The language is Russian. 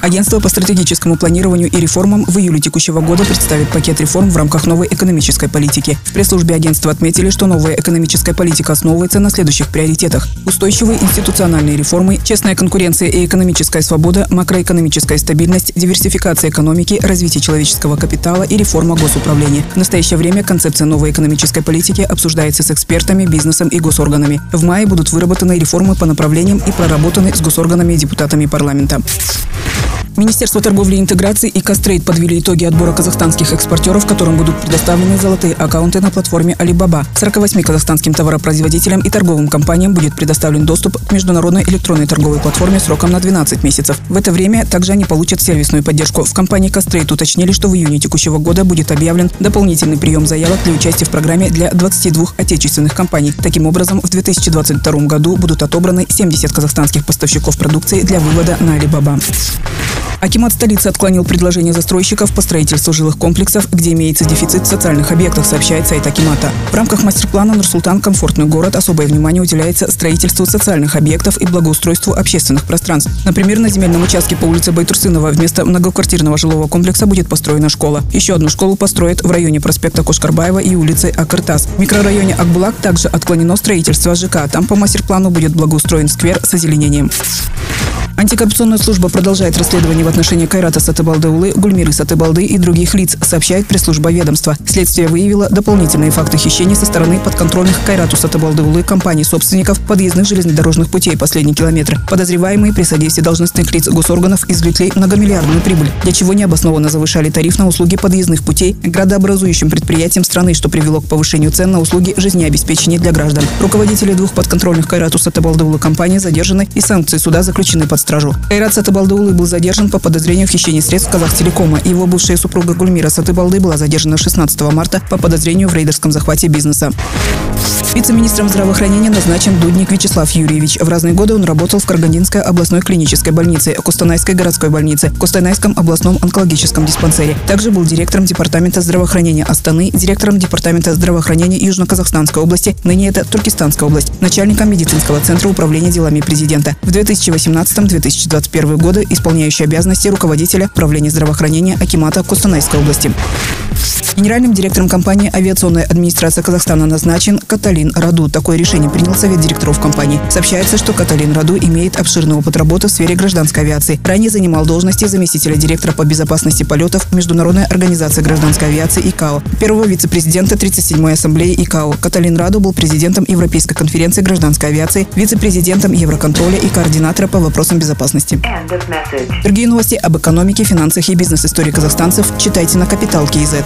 Агентство по стратегическому планированию и реформам в июле текущего года представит пакет реформ в рамках новой экономической политики. В пресс-службе агентства отметили, что новая экономическая политика основывается на следующих приоритетах. Устойчивые институциональные реформы, честная конкуренция и экономическая свобода, макроэкономическая стабильность, диверсификация экономики, развитие человеческого капитала и реформа госуправления. В настоящее время концепция новой экономической политики обсуждается с экспертами, бизнесом и госорганами. В мае будут выработаны реформы по направлениям и проработаны с госорганами и депутатами парламента. Министерство торговли и интеграции и Кастрейд подвели итоги отбора казахстанских экспортеров, которым будут предоставлены золотые аккаунты на платформе Alibaba. 48 казахстанским товаропроизводителям и торговым компаниям будет предоставлен доступ к международной электронной торговой платформе сроком на 12 месяцев. В это время также они получат сервисную поддержку. В компании Кастрейд уточнили, что в июне текущего года будет объявлен дополнительный прием заявок для участия в программе для 22 отечественных компаний. Таким образом, в 2022 году будут отобраны 70 казахстанских поставщиков продукции для вывода на Alibaba. Акимат столицы отклонил предложение застройщиков по строительству жилых комплексов, где имеется дефицит в социальных объектах, сообщает сайт Акимата. В рамках мастер-плана «Нурсултан. Комфортный город» особое внимание уделяется строительству социальных объектов и благоустройству общественных пространств. Например, на земельном участке по улице Байтурсынова вместо многоквартирного жилого комплекса будет построена школа. Еще одну школу построят в районе проспекта Кошкарбаева и улицы Акыртас. В микрорайоне Акбулак также отклонено строительство ЖК. Там по мастер-плану будет благоустроен сквер с озеленением. Антикоррупционная служба продолжает расследование в отношении Кайрата Сатыбалдыулы, Гульмиры Сатыбалды и других лиц, сообщает пресс-служба ведомства. Следствие выявило дополнительные факты хищений со стороны подконтрольных Кайрату Сатыбалдыулы компаний-собственников подъездных железнодорожных путей последний километр. Подозреваемые при содействии должностных лиц госорганов извлекли многомиллиардную прибыль, для чего необоснованно завышали тариф на услуги подъездных путей градообразующим предприятиям страны, что привело к повышению цен на услуги жизнеобеспечения для граждан. Руководители двух подконтрольных Кайрату Сатыбалдыулы компаний задержаны и санкции суда заключены под стражу. Кайрат Сатыбалдыулы был задержан по подозрению в хищении средств Казахтелекома. Его бывшая супруга Гульмира Сатыбалды была задержана 16 марта по подозрению в рейдерском захвате бизнеса. Вице-министром здравоохранения назначен Дудник Вячеслав Юрьевич. В разные годы он работал в Карагандинской областной клинической больнице, Кустанайской городской больнице, Кустанайском областном онкологическом диспансере. Также был директором департамента здравоохранения Астаны, директором департамента здравоохранения Южно-Казахстанской области, ныне это Туркестанская область, начальником медицинского центра управления делами президента. В 2018-2021 годы исполняющий обязанности руководителя управления здравоохранения Акимата Кустанайской области. Генеральным директором компании «Авиационная администрация Казахстана» назначен Каталин Раду. Такое решение принял Совет директоров компании. Сообщается, что Каталин Раду имеет обширный опыт работы в сфере гражданской авиации. Ранее занимал должности заместителя директора по безопасности полетов Международной организации гражданской авиации ИКАО, первого вице-президента 37-й ассамблеи ИКАО. Каталин Раду был президентом Европейской конференции гражданской авиации, вице-президентом Евроконтроля и координатора по вопросам безопасности. Другие новости об экономике, финансах и бизнес-истории казахстанцев читайте на Капитал Киезет.